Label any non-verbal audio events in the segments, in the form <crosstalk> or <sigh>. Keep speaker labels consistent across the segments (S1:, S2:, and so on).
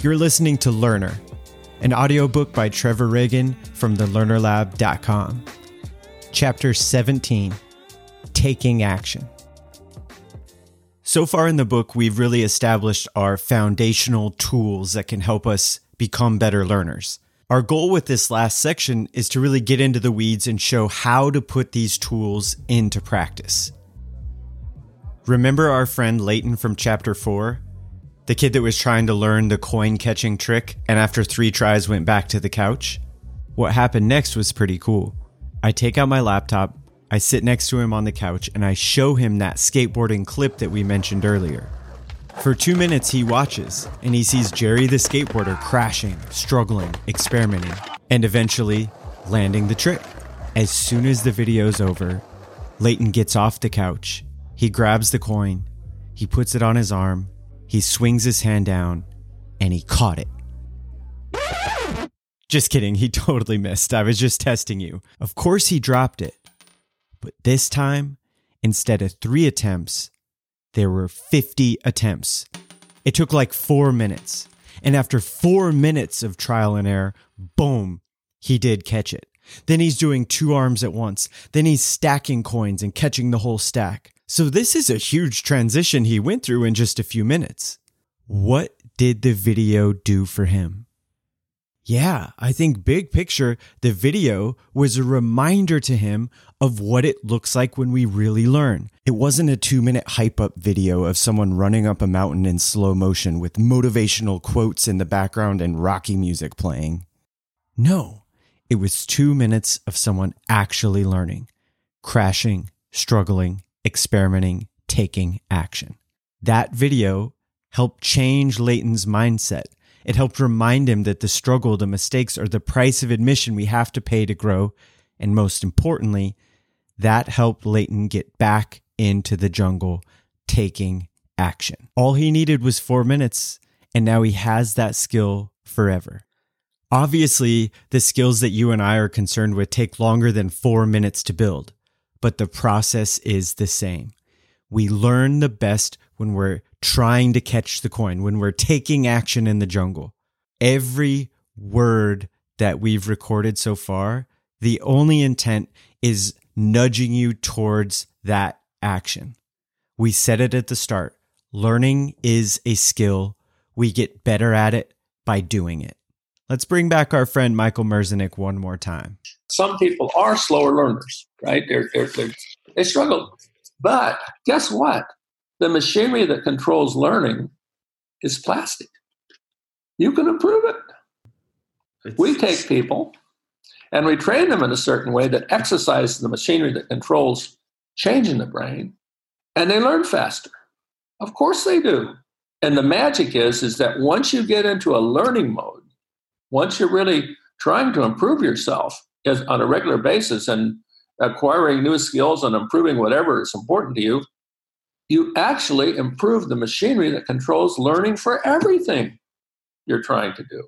S1: You're listening to Learner, an audiobook by Trevor Ragan from thelearnerlab.com. Chapter 17 Taking Action. So far in the book, we've really established our foundational tools that can help us become better learners. Our goal with this last section is to really get into the weeds and show how to put these tools into practice. Remember our friend Leighton from chapter 4? The kid that was trying to learn the coin catching trick and after three tries went back to the couch? What happened next was pretty cool. I take out my laptop, I sit next to him on the couch, and I show him that skateboarding clip that we mentioned earlier. For two minutes, he watches and he sees Jerry the skateboarder crashing, struggling, experimenting, and eventually landing the trick. As soon as the video's over, Leighton gets off the couch. He grabs the coin, he puts it on his arm, he swings his hand down and he caught it. Just kidding, he <laughs> totally missed. I was just testing you. Of course, he dropped it. But this time, instead of three attempts, there were 50 attempts. It took like four minutes. And after four minutes of trial and error, boom, he did catch it. Then he's doing two arms at once. Then he's stacking coins and catching the whole stack. So this is a huge transition he went through in just a few minutes. What did the video do for him? Yeah, I think big picture, the video was a reminder to him of what it looks like when we really learn. It wasn't a two minute hype up video of someone running up a mountain in slow motion with motivational quotes in the background and rocky music playing. No, it was two minutes of someone actually learning, crashing, struggling, experimenting, taking action. That video helped change Leighton's mindset. It helped remind him that the struggle, the mistakes are the price of admission we have to pay to grow. And most importantly, that helped Leighton get back into the jungle, taking action. All he needed was four minutes, and now he has that skill forever. Obviously, the skills that you and I are concerned with take longer than four minutes to build but the process is the same. We learn the best when we're trying to catch the coin, when we're taking action in the jungle. Every word that we've recorded so far, the only intent is nudging you towards that action. We said it at the start. Learning is a skill. We get better at it by doing it. Let's bring back our friend Michael Merzenich one more time.
S2: Some people are slower learners, right? They're, they're, they're, they struggle. But guess what? The machinery that controls learning is plastic. You can improve it. It's, we take people and we train them in a certain way that exercises the machinery that controls change in the brain, and they learn faster. Of course they do. And the magic is, is that once you get into a learning mode, once you're really trying to improve yourself on a regular basis and acquiring new skills and improving whatever is important to you, you actually improve the machinery that controls learning for everything you're trying to do.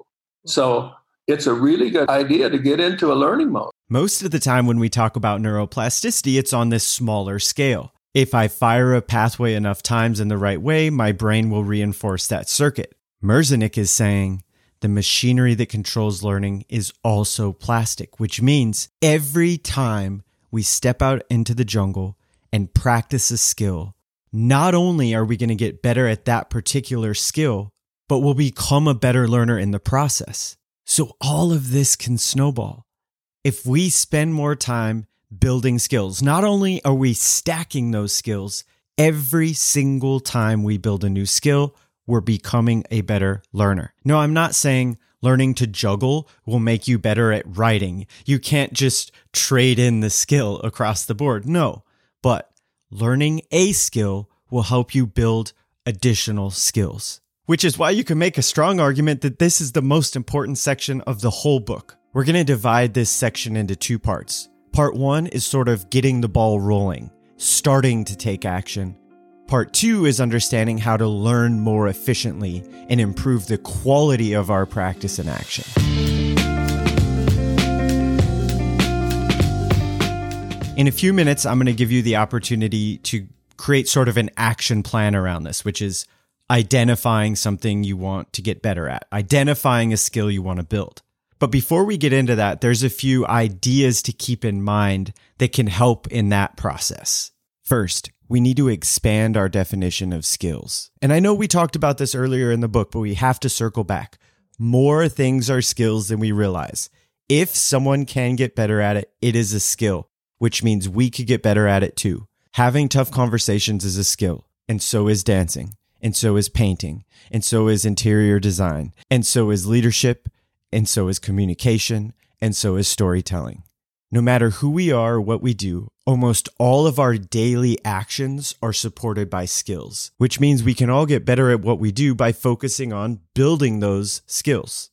S2: So it's a really good idea to get into a learning mode.
S1: Most of the time, when we talk about neuroplasticity, it's on this smaller scale. If I fire a pathway enough times in the right way, my brain will reinforce that circuit. Merzenich is saying the machinery that controls learning is also plastic, which means every time we step out into the jungle and practice a skill, not only are we going to get better at that particular skill, but we'll become a better learner in the process. So all of this can snowball. If we spend more time building skills, not only are we stacking those skills, every single time we build a new skill, we're becoming a better learner. No, I'm not saying learning to juggle will make you better at writing. You can't just trade in the skill across the board. No, but learning a skill will help you build additional skills, which is why you can make a strong argument that this is the most important section of the whole book. We're going to divide this section into two parts. Part one is sort of getting the ball rolling, starting to take action. Part two is understanding how to learn more efficiently and improve the quality of our practice and action. In a few minutes, I'm going to give you the opportunity to create sort of an action plan around this, which is identifying something you want to get better at, identifying a skill you want to build. But before we get into that, there's a few ideas to keep in mind that can help in that process. First, we need to expand our definition of skills. And I know we talked about this earlier in the book, but we have to circle back. More things are skills than we realize. If someone can get better at it, it is a skill, which means we could get better at it too. Having tough conversations is a skill, and so is dancing, and so is painting, and so is interior design, and so is leadership, and so is communication, and so is storytelling. No matter who we are or what we do, almost all of our daily actions are supported by skills, which means we can all get better at what we do by focusing on building those skills.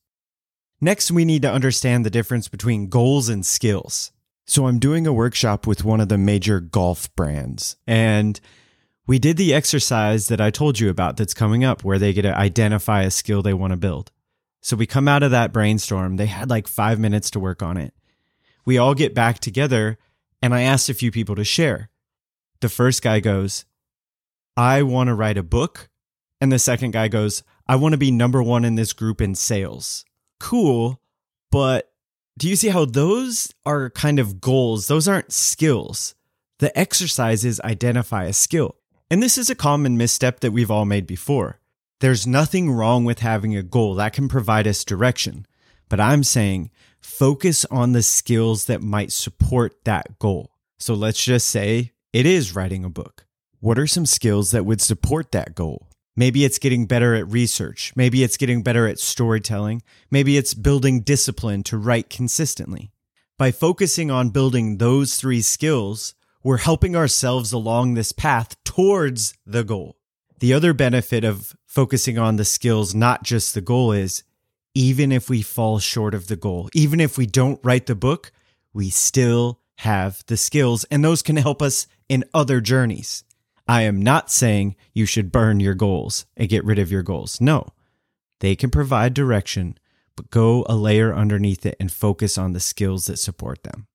S1: Next, we need to understand the difference between goals and skills. So, I'm doing a workshop with one of the major golf brands, and we did the exercise that I told you about that's coming up where they get to identify a skill they want to build. So we come out of that brainstorm. They had like five minutes to work on it. We all get back together, and I asked a few people to share. The first guy goes, I want to write a book. And the second guy goes, I want to be number one in this group in sales. Cool. But do you see how those are kind of goals? Those aren't skills. The exercises identify a skill. And this is a common misstep that we've all made before. There's nothing wrong with having a goal that can provide us direction. But I'm saying focus on the skills that might support that goal. So let's just say it is writing a book. What are some skills that would support that goal? Maybe it's getting better at research. Maybe it's getting better at storytelling. Maybe it's building discipline to write consistently. By focusing on building those three skills, we're helping ourselves along this path towards the goal. The other benefit of focusing on the skills, not just the goal, is even if we fall short of the goal, even if we don't write the book, we still have the skills, and those can help us in other journeys. I am not saying you should burn your goals and get rid of your goals. No, they can provide direction, but go a layer underneath it and focus on the skills that support them.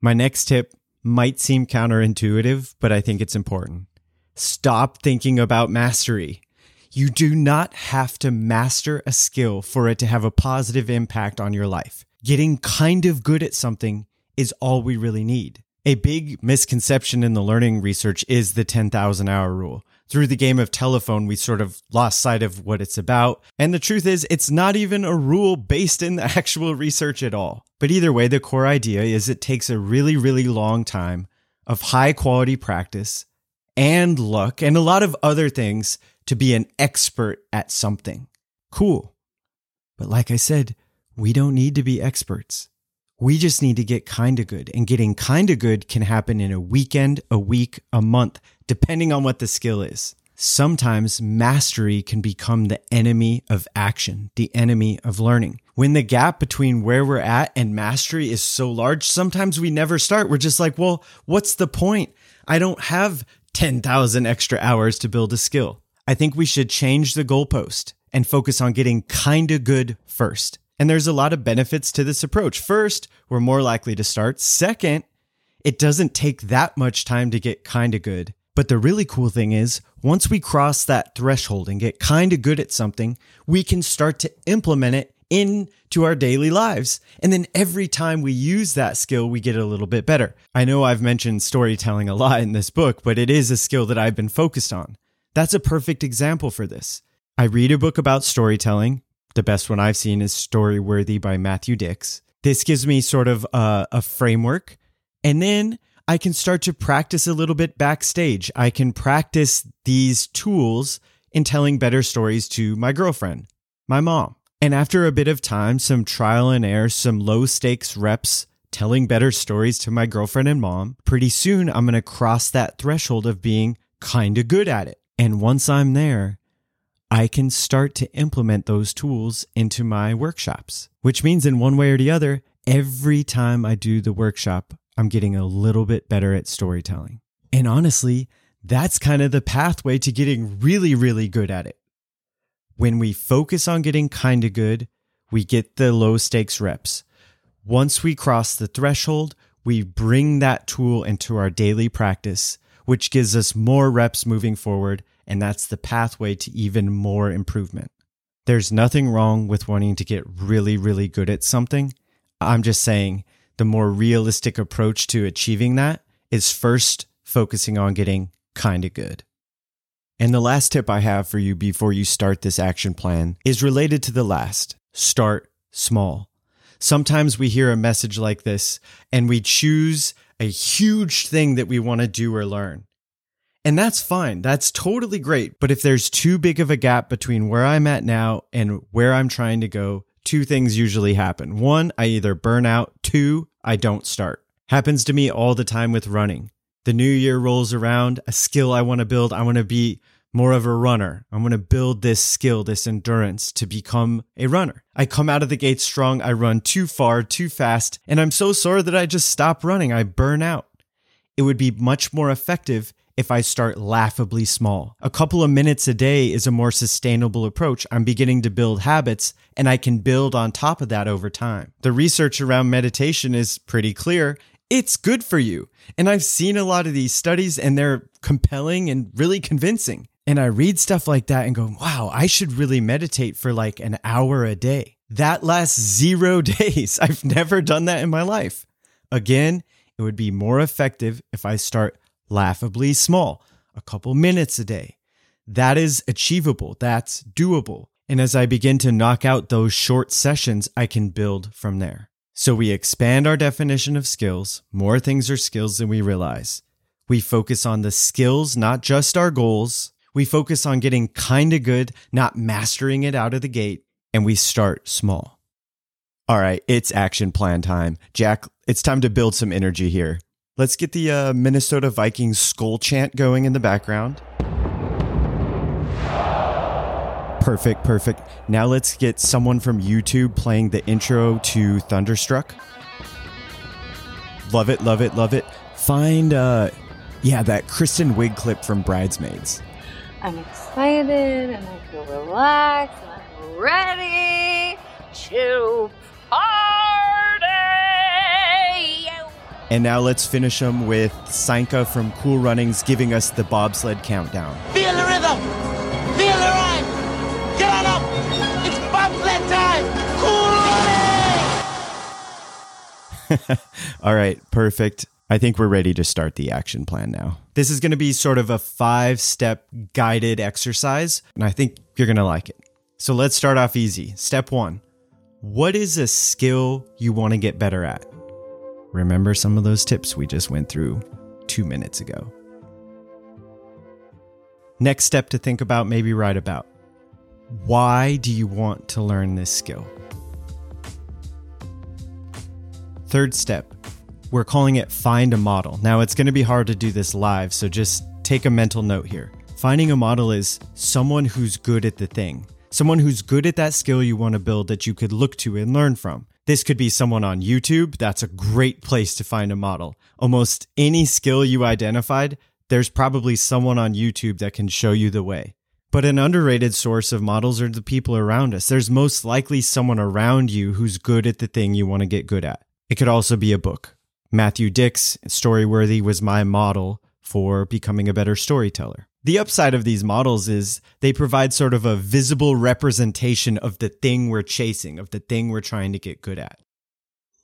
S1: My next tip might seem counterintuitive, but I think it's important. Stop thinking about mastery. You do not have to master a skill for it to have a positive impact on your life. Getting kind of good at something is all we really need. A big misconception in the learning research is the 10,000 hour rule. Through the game of telephone, we sort of lost sight of what it's about. And the truth is, it's not even a rule based in the <laughs> actual research at all. But either way, the core idea is it takes a really, really long time of high quality practice and luck and a lot of other things to be an expert at something. Cool. But like I said, we don't need to be experts. We just need to get kinda good. And getting kinda good can happen in a weekend, a week, a month, depending on what the skill is. Sometimes mastery can become the enemy of action, the enemy of learning. When the gap between where we're at and mastery is so large, sometimes we never start. We're just like, well, what's the point? I don't have 10,000 extra hours to build a skill. I think we should change the goalpost and focus on getting kinda good first. And there's a lot of benefits to this approach. First, we're more likely to start. Second, it doesn't take that much time to get kinda good. But the really cool thing is, once we cross that threshold and get kinda good at something, we can start to implement it into our daily lives. And then every time we use that skill, we get a little bit better. I know I've mentioned storytelling a lot in this book, but it is a skill that I've been focused on. That's a perfect example for this. I read a book about storytelling. The best one I've seen is Storyworthy by Matthew Dicks. This gives me sort of a, a framework. And then I can start to practice a little bit backstage. I can practice these tools in telling better stories to my girlfriend, my mom, and after a bit of time, some trial and error, some low stakes reps, telling better stories to my girlfriend and mom, pretty soon I'm going to cross that threshold of being kind of good at it. And once I'm there, I can start to implement those tools into my workshops, which means in one way or the other, every time I do the workshop, I'm getting a little bit better at storytelling. And honestly, that's kind of the pathway to getting really, really good at it when we focus on getting kind of good, we get the low stakes reps. Once we cross the threshold, we bring that tool into our daily practice. which gives us more reps moving forward, and that's the pathway to even more improvement. There's nothing wrong with wanting to get really, really good at something. I'm just saying the more realistic approach to achieving that is first focusing on getting kind of good. And the last tip I have for you before you start this action plan is related to the last start small. Sometimes we hear a message like this and we choose a huge thing that we want to do or learn. And that's fine. That's totally great. But if there's too big of a gap between where I'm at now and where I'm trying to go, two things usually happen. One, I either burn out. Two, I don't start. Happens to me all the time with running. The new year rolls around, a skill I want to build. I want to be more of a runner. I'm going to build this skill, this endurance to become a runner. I come out of the gate strong. I run too far, too fast, and I'm so sore that I just stop running. I burn out. It would be much more effective if I start laughably small. A couple of minutes a day is a more sustainable approach. I'm beginning to build habits and I can build on top of that over time. The research around meditation is pretty clear. It's good for you. And I've seen a lot of these studies and they're compelling and really convincing. And I read stuff like that and go, wow, I should really meditate for like an hour a day. That lasts zero <laughs> days. I've never done that in my life. Again, it would be more effective if I start laughably small, a couple minutes a day. That is achievable. That's doable. And as I begin to knock out those short sessions, I can build from there. So we expand our definition of skills. More things are skills than we realize. We focus on the skills, not just our goals. We focus on getting kind of good, not mastering it out of the gate. And we start small. All right, it's action plan time. Jack, it's time to build some energy here. Let's get the uh, Minnesota Vikings Skol chant going in the background. Perfect, perfect. Now let's get someone from YouTube playing the intro to Thunderstruck. Love it, love it, love it. Find, uh, yeah, that Kristen Wiig clip from Bridesmaids.
S3: I'm excited and I feel relaxed and I'm ready to party.
S1: And now let's finish them with Sanka from Cool Runnings giving us the bobsled countdown.
S4: Feel the rhythm! <laughs>
S1: All right, perfect. I think we're ready to start the action plan now. This is going to be sort of a five step guided exercise, and I think you're going to like it. So let's start off easy. Step one What is a skill you want to get better at? Remember some of those tips we just went through two minutes ago. Next step to think about, maybe write about. Why do you want to learn this skill? Third step, we're calling it find a model. Now, it's going to be hard to do this live, so just take a mental note here. Finding a model is someone who's good at the thing, someone who's good at that skill you want to build that you could look to and learn from. This could be someone on YouTube. That's a great place to find a model. Almost any skill you identified, there's probably someone on YouTube that can show you the way. But an underrated source of models are the people around us. There's most likely someone around you who's good at the thing you want to get good at. It could also be a book. Matthew Dicks, Storyworthy, was my model for becoming a better storyteller. The upside of these models is they provide sort of a visible representation of the thing we're chasing, of the thing we're trying to get good at.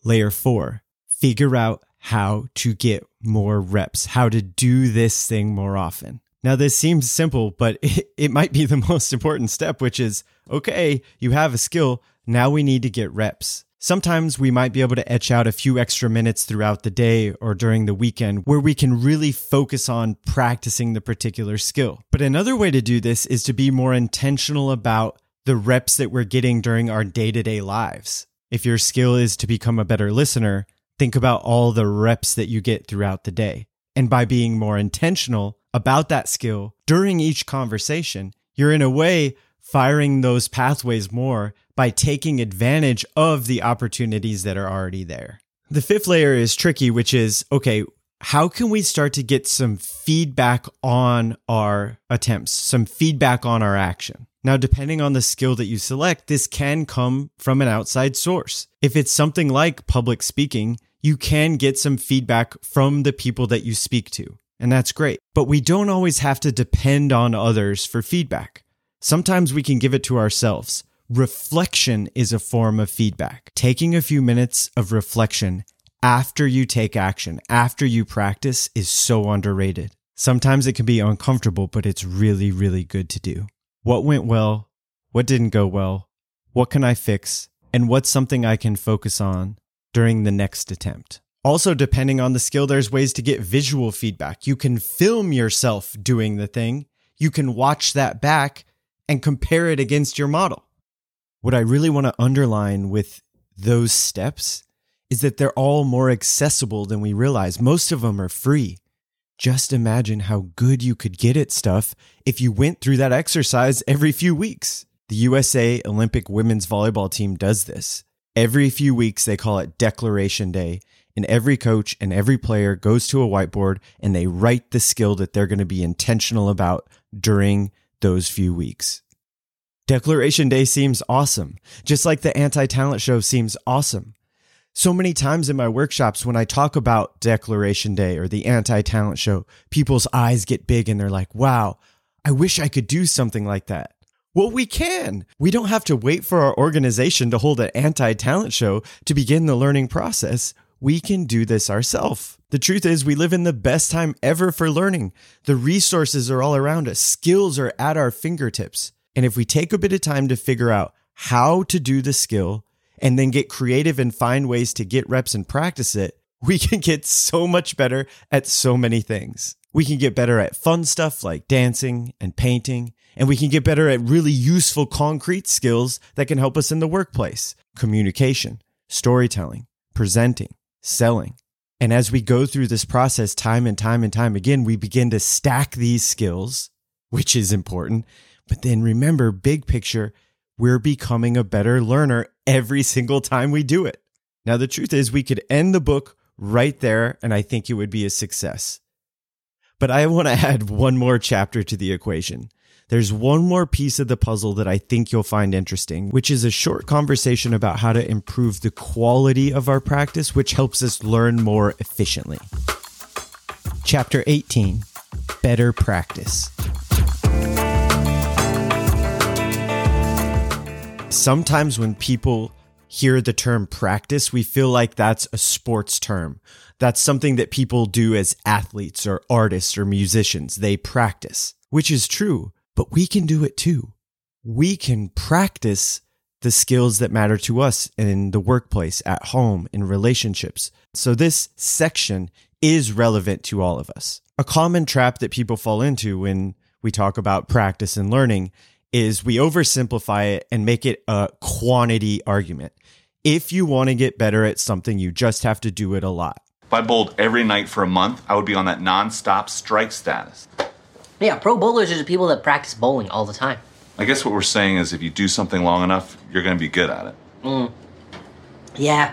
S1: Layer four, figure out how to get more reps, how to do this thing more often. Now, this seems simple, but it, <laughs> it might be the <laughs> most important step, which is okay, you have a skill. Now we need to get reps. Sometimes we might be able to etch out a few extra minutes throughout the day or during the weekend where we can really focus on practicing the particular skill. But another way to do this is to be more intentional about the reps that we're getting during our day to day lives. If your skill is to become a better listener, think about all the reps that you get throughout the day. And by being more intentional about that skill during each conversation, you're in a way firing those pathways more by taking advantage of the opportunities that are already there. The fifth layer is tricky, which is okay, how can we start to get some feedback on our attempts, some feedback on our action? Now, depending on the skill that you select, this can come from an outside source. If it's something like public speaking, you can get some feedback from the people that you speak to. and that's great. But we don't always have to depend on others for feedback. Sometimes we can give it to ourselves. Reflection is a form of feedback. Taking a few minutes of reflection after you take action, after you practice, is so underrated. Sometimes it can be uncomfortable, but it's really, really good to do. What went well? What didn't go well? What can I fix? And what's something I can focus on during the next attempt? Also, depending on the skill, there's ways to get visual feedback. You can film yourself doing the thing, you can watch that back and compare it against your model. What I really want to underline with those steps is that they're all more accessible than we realize. Most of them are free. Just imagine how good you could get at stuff if you went through that exercise every few weeks. The USA Olympic women's volleyball team does this. Every few weeks, they call it Declaration Day, and every coach and every player goes to a whiteboard and they write the skill that they're going to be intentional about during those few weeks. Declaration Day seems awesome, just like the anti talent show seems awesome so many times in my workshops when I talk about Declaration Day or the anti talent show, people's eyes get big and they're like, wow, I wish I could do something like that. Well, we can. We don't have to wait for our organization to hold an anti talent show to begin the learning process. We can do this ourselves. The truth is, we live in the best time ever for learning. The resources are all around us, skills are at our fingertips. And if we take a bit of time to figure out how to do the skill, and then get creative and find ways to get reps and practice it, <laughs> we can get so much better at so many things. We can get better at fun stuff like dancing and painting, and we can get better at really useful concrete skills that can help us in the workplace communication, storytelling, presenting, selling. And as we go through this process time and time and time again, we begin to stack these skills, which is important. But then remember, big picture, we're becoming a better learner every single time we do it. Now, the truth is, we could end the book right there, and I think it would be a success. But I want to <laughs> add one more chapter to the equation. There's one more piece of the puzzle that I think you'll find interesting, which is a short conversation about how to improve the quality of our practice, which helps us learn more efficiently. Chapter 18 Better Practice. Sometimes when people hear the term practice, we feel like that's a sports term. That's something that people do as athletes or artists or musicians. They practice, which is true, but we can do it too. We can practice the skills that matter to us in the workplace, at home, in relationships. So this section is relevant to all of us. A common trap that people fall into when we talk about practice and learning is we oversimplify it and make it a quantity argument. If you want to get better at something, you just have to do it a lot.
S5: If I bowled every night for a month, I would be on that non-stop strike status.
S6: Yeah, pro bowlers are the people that practice bowling all the time.
S5: I guess what we're saying is if you do something long enough, you're going to be good at it.
S6: Mm. Yeah,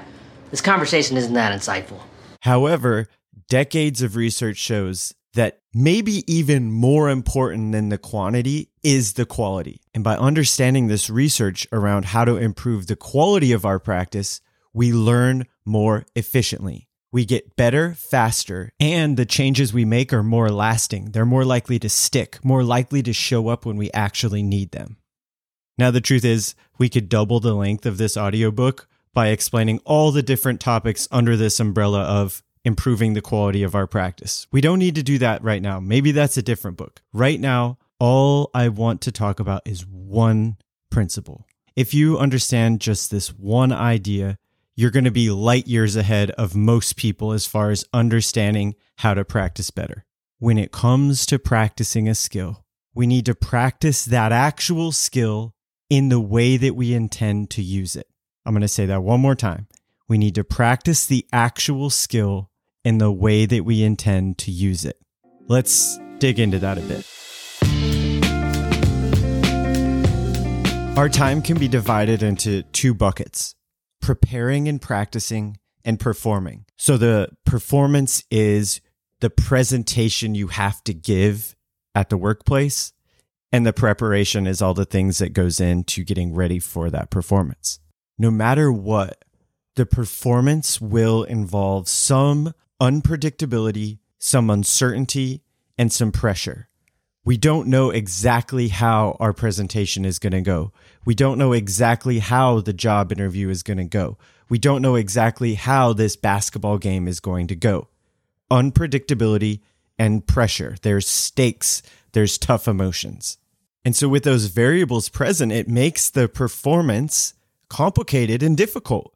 S6: this conversation isn't that insightful.
S1: However, decades of research shows that maybe even more important than the quantity is the quality. And by understanding this research around how to improve the quality of our practice, we learn more efficiently. We get better faster, and the changes we make are more lasting. They're more likely to stick, more likely to show up when we actually need them. Now, the truth is, we could double the length of this audiobook by explaining all the different topics under this umbrella of improving the quality of our practice. We don't need to do that right now. Maybe that's a different book. Right now, all I want to talk about is one principle. If you understand just this one idea, you're going to be light years ahead of most people as far as understanding how to practice better. When it comes to practicing a skill, we need to practice that actual skill in the way that we intend to use it. I'm going to say that one more time. We need to practice the actual skill in the way that we intend to use it. Let's dig into that a bit. Our time can be divided into two buckets preparing and practicing, and performing. So the performance is the presentation you have to give at the workplace, and the preparation is all the things that goes into getting ready for that performance. No matter what, the performance will involve some unpredictability, some uncertainty, and some pressure. We don't know exactly how our presentation is going to go. We don't know exactly how the job interview is going to go. We don't know exactly how this basketball game is going to go. Unpredictability and pressure. There's stakes, there's tough emotions. And so, with those variables present, it makes the performance complicated and difficult.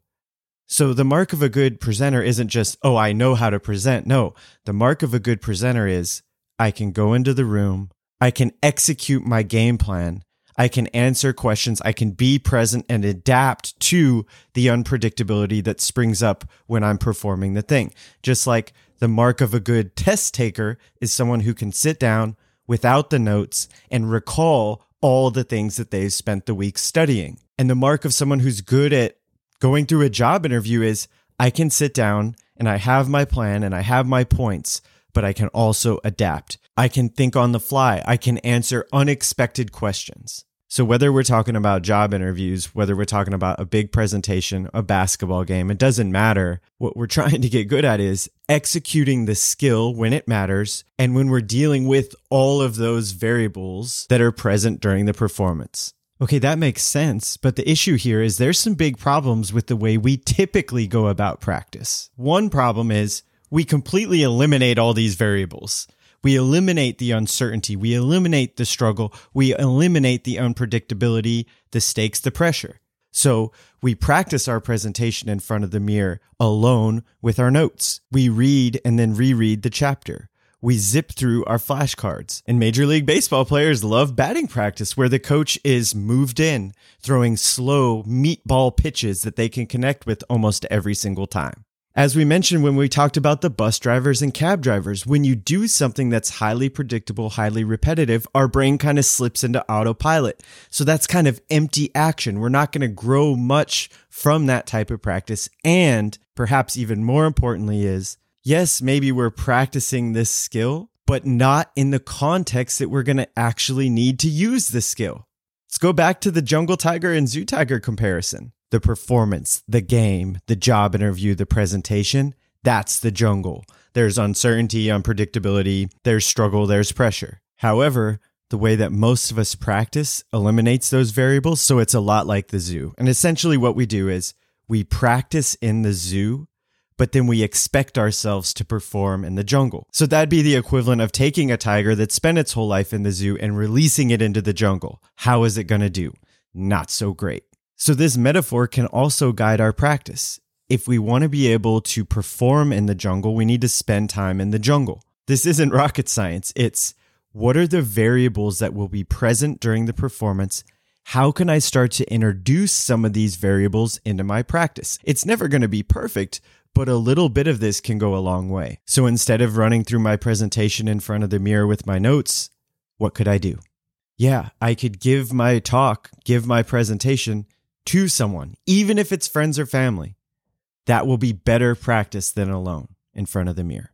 S1: So, the mark of a good presenter isn't just, oh, I know how to present. No, the mark of a good presenter is I can go into the room, I can execute my game plan, I can answer questions, I can be present and adapt to the unpredictability that springs up when I'm performing the thing. Just like the mark of a good test taker is someone who can sit down without the notes and recall all the things that they've spent the week studying. And the mark of someone who's good at going through a job interview is I can sit down and I have my plan and I have my points, but I can also adapt. I can think on the fly. I can answer unexpected questions. So, whether we're talking about job interviews, whether we're talking about a big presentation, a basketball game, it doesn't matter. What we're <laughs> trying to get good at is executing the skill when it matters and when we're dealing with all of those variables that are present during the performance. Okay, that makes sense. But the issue here is there's some big problems with the way we typically go about practice. One problem is we completely eliminate all these variables. We eliminate the uncertainty. We eliminate the struggle. We eliminate the unpredictability, the stakes, the pressure. So we practice our presentation in front of the mirror alone with our notes. We read and then reread the chapter. We zip through our flashcards. And Major League Baseball players love batting practice where the coach is moved in, throwing slow meatball pitches that they can connect with almost every single time. As we mentioned when we talked about the bus drivers and cab drivers, when you do something that's highly predictable, highly repetitive, our brain kind of slips into autopilot. So that's kind of empty action. We're not going to grow much from that type of practice. And perhaps even more importantly, is yes, maybe we're practicing this skill, but not in the context that we're going to actually need to use the skill. Let's go back to the jungle tiger and zoo tiger comparison the performance, the game, the job interview, the presentation, that's the jungle. There's uncertainty, unpredictability, there's struggle, there's pressure. However, the way that most of us practice eliminates those variables, so it's a lot like the zoo. And essentially, what we do is we practice in the zoo, but then we expect ourselves to perform in the jungle. So that'd be the equivalent of taking a tiger that spent its whole life in the zoo and releasing it into the jungle. How is it going to do? Not so great. So, this metaphor can also guide our practice. If we want to be able to perform in the jungle, we need to spend time in the jungle. This isn't <laughs> rocket science. It's what are the variables that will be present during the performance? How can I start to introduce some of these variables into my practice? It's never going to be perfect, but a little bit of this can go a long way. So instead of running through my presentation in front of the mirror with my notes, what could I do? Yeah, I could give my talk, give my presentation to someone, even if it's friends or family, that will be better practice than alone in front of the mirror.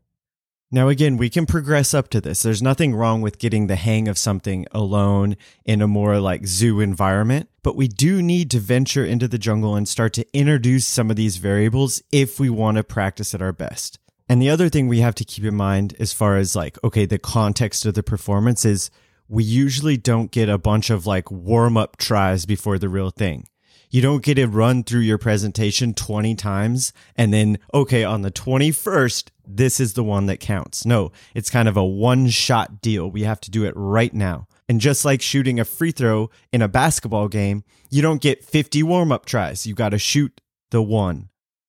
S1: Now, again, we can progress up to this. There's nothing wrong with getting the hang of something alone in a more like zoo environment, but we do need to venture into the jungle and start to introduce some of these variables if we want to practice at our best. And the other thing we have to keep in mind as far as like, okay, the context of the performance is we usually don't get a bunch of like warm up tries before the real thing. You don't get to run through your presentation 20 times and then, okay, on the 21st, this is the one that counts. No, it's kind of a one shot deal. We have to do it right now. And just like shooting a free throw in a basketball game, you don't get 50 warm up tries. You got to shoot the one.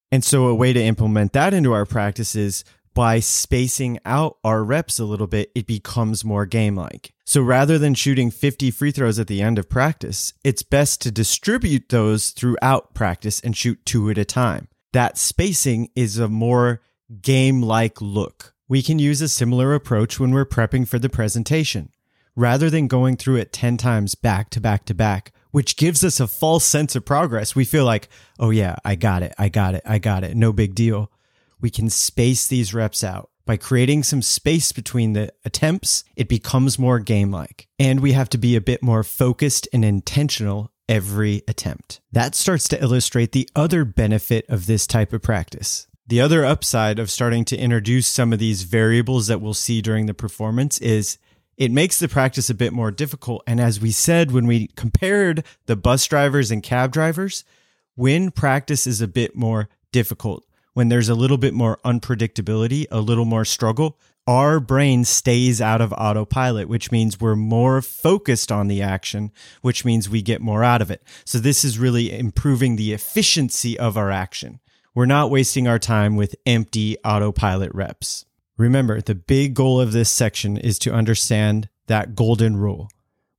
S1: And so, a way to implement that into our practice is by spacing out our reps a little bit, it becomes more game like. So rather than shooting 50 free throws at the end of practice, it's best to distribute those throughout practice and shoot two at a time. That spacing is a more game like look. We can use a similar approach when we're prepping for the presentation. Rather than going through it 10 times back to back to back, which gives us a false sense of progress, we feel like, oh yeah, I got it, I got it, I got it, no big deal we can space these reps out. By creating some space between the attempts, it becomes more game like. And we have to be a bit more focused and intentional every attempt. That starts to illustrate the other benefit of this type of practice. The other upside of starting to introduce some of these variables that we'll see during the performance is it makes the practice a bit more difficult. And as we said, when we compared the bus drivers and cab drivers, when practice is a bit more difficult, when there's a little bit more unpredictability, a little more struggle, our brain stays out of autopilot, which means we're more focused on the action, which means we get more out of it. So this is really improving the efficiency of our action. We're not wasting our time with empty autopilot reps. Remember, the big goal of this section is to understand that golden rule.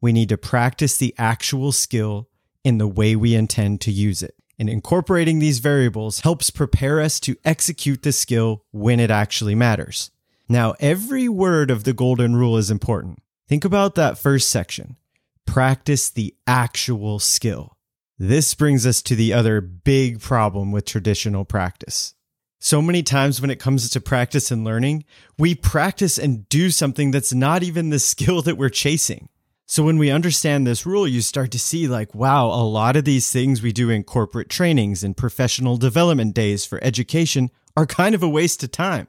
S1: We need to practice the actual skill in the way we intend to use it. And incorporating these variables helps prepare us to execute the skill when it actually matters. Now, every word of the golden rule is important. Think about that first section. Practice the actual skill. This brings us to the other big problem with traditional practice. So many times when it comes to practice and learning, we practice and do something that's not even the <laughs> skill that we're chasing. So when we understand this rule, you start to see like, wow, a lot of these things we do in corporate trainings and professional development days for education are kind of a waste of time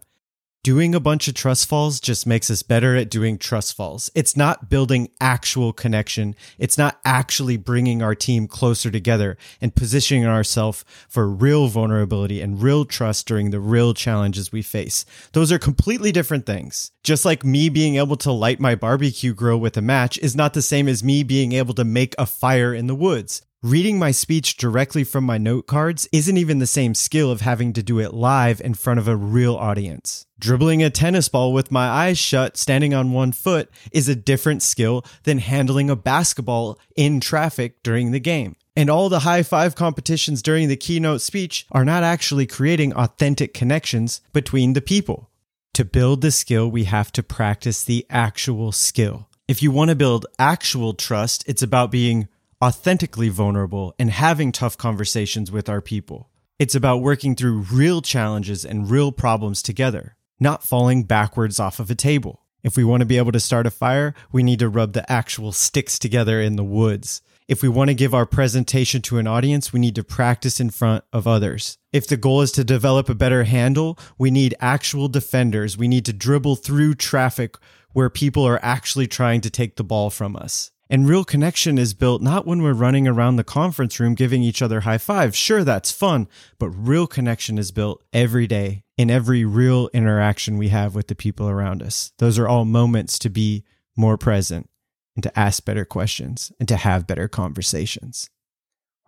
S1: doing a bunch of trust falls just makes us better at doing trust falls. It's not building actual connection. It's not actually bringing our team closer together and positioning ourselves for real vulnerability and real trust during the real challenges we face. Those are completely different things. Just like me being able to light my barbecue grill with a match is not the same as me being able to make a fire in the woods. Reading my speech directly from my note cards isn't even the same skill of having to do it live in front of a real audience. Dribbling a tennis ball with my eyes shut, standing on one foot, is a different skill than handling a basketball in traffic during the game. And all the high five competitions during the keynote speech are not actually creating authentic connections between the people. To build the skill, we have to practice the actual skill. If you want to build actual trust, it's about being authentically vulnerable and having tough conversations with our people. It's about working through real challenges and real problems together, not falling backwards off of a table. If we want to be able to start a fire, we need to rub the actual sticks together in the woods. If we want to give our presentation to an audience, we need to practice in front of others. If the goal is to develop a better handle, we need actual defenders. We need to dribble through traffic where people are actually trying to take the ball from us. And real connection is built not when we're running around the conference room giving each other high fives. Sure, that's fun, but real connection is built every day in every real interaction we have with the people around us. Those are all moments to be more present and to ask better questions and to have better conversations.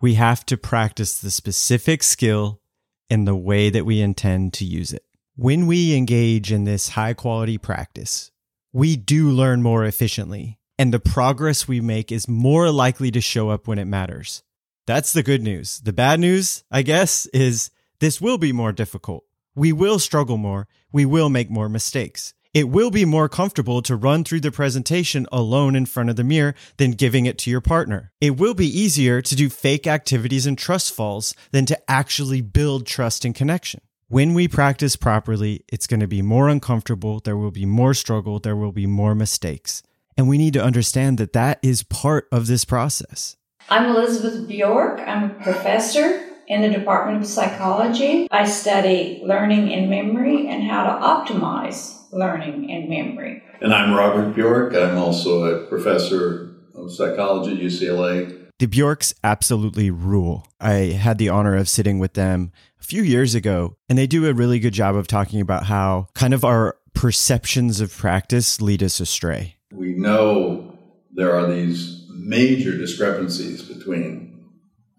S1: We have to practice the specific skill in the way that we intend to use it. When we engage in this high quality practice, we do learn more efficiently and the progress we make is more likely to show up when it matters. That's the good news. The bad news, I guess, is this will be more difficult. We will struggle more. We will make more mistakes. It will be more comfortable to run through the presentation alone in front of the mirror than giving it to your partner. It will be easier to do fake activities and trust falls than to actually build trust and connection. When we practice properly, it's going to be more uncomfortable. There will be more struggle. There will be more mistakes. And we need to understand that that is part of this process.
S7: I'm Elizabeth Bjork. I'm a professor in the Department of Psychology. I study learning and memory and how to optimize learning and memory.
S8: And I'm Robert Bjork. I'm also a professor of psychology at UCLA.
S1: The Bjorks absolutely rule. I had the honor of sitting with them a few years ago, and they do a really good job of talking about how kind of our perceptions of practice lead us astray.
S8: We know there are these major discrepancies between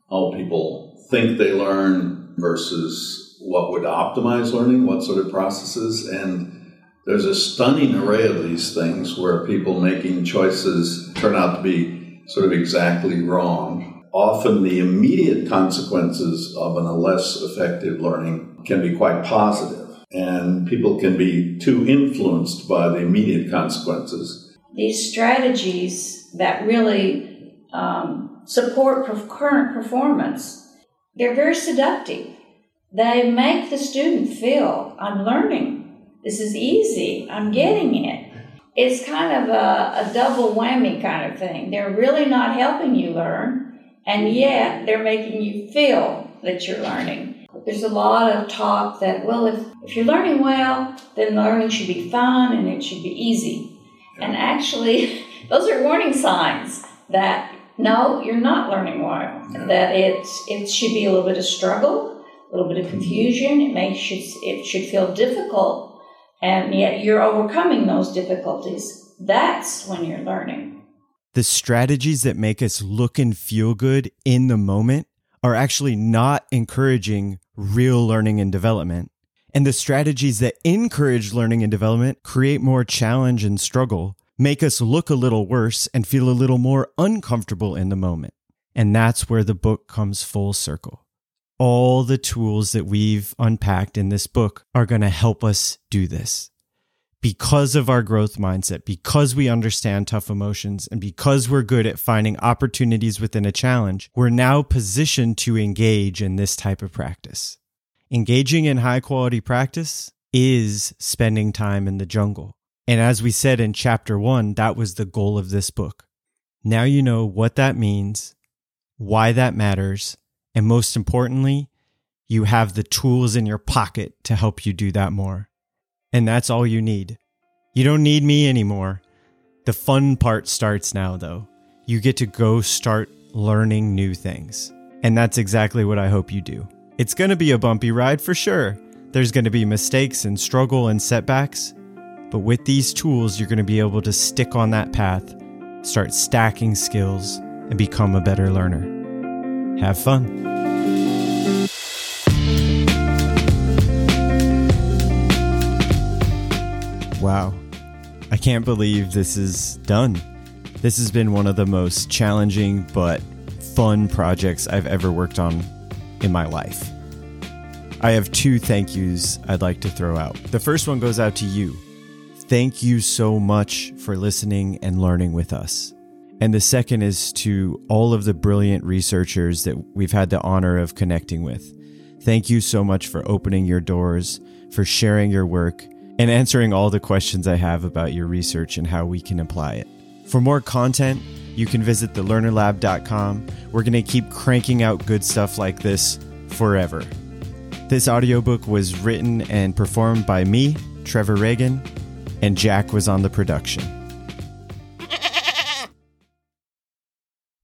S8: how people think they learn versus what would optimize learning, what sort of processes. And there's a stunning array of these things where people making choices turn out to be sort of exactly wrong. Often the immediate consequences of a less effective learning can be quite positive, and people can be too influenced by the immediate consequences
S7: these strategies that really um, support current performance, they're very seductive. They make the student feel, I'm learning. This is easy. I'm getting it. It's kind of a, a double whammy kind of thing. They're really not helping you learn, and yet they're making you feel that you're learning. there's a lot of talk that, well, if, if you're learning well, then learning should be fun and it should be easy. And actually, <laughs> those are warning signs that no, you're not learning well. That it's it should be a little bit of struggle, a little bit of confusion. It may should it should feel difficult, and yet you're overcoming those difficulties. That's when you're learning.
S1: The strategies that make us look and feel good in the moment are actually not encouraging real learning and development. And the strategies that encourage learning and development create more challenge and struggle, make us look a little worse and feel a little more uncomfortable in the moment. And that's where the book comes full circle. All the tools that we've unpacked in this book are going to help us do this. Because of our growth mindset, because we understand tough emotions, and because we're good at finding opportunities within a challenge, we're now positioned to engage in this type of practice. Engaging in high quality practice is spending time in the jungle. And as we said in chapter one, that was the goal of this book. Now you know what that means, why that matters, and most importantly, you have the tools in your pocket to help you do that more. And that's all you need. You don't need me anymore. The fun part starts now, though. You get to go start learning new things. And that's exactly what I hope you do. It's going to be a bumpy ride for sure. There's going to be mistakes and struggle and setbacks. But with these tools, you're going to be able to stick on that path, start stacking skills, and become a better learner. Have fun. Wow. I can't believe this is done. This has been one of the most challenging but fun projects I've ever worked on in my life. I have two thank yous I'd like to throw out. The first one goes out to you. Thank you so much for listening and learning with us. And the second is to all of the brilliant researchers that we've had the honor of connecting with. Thank you so much for opening your doors, for sharing your work, and answering all the questions I have about your research and how we can apply it. For more content, you can visit thelearnerlab.com. We're going to keep cranking out good stuff like this forever. This audiobook was written and performed by me, Trevor Ragan, and Jack was on the production.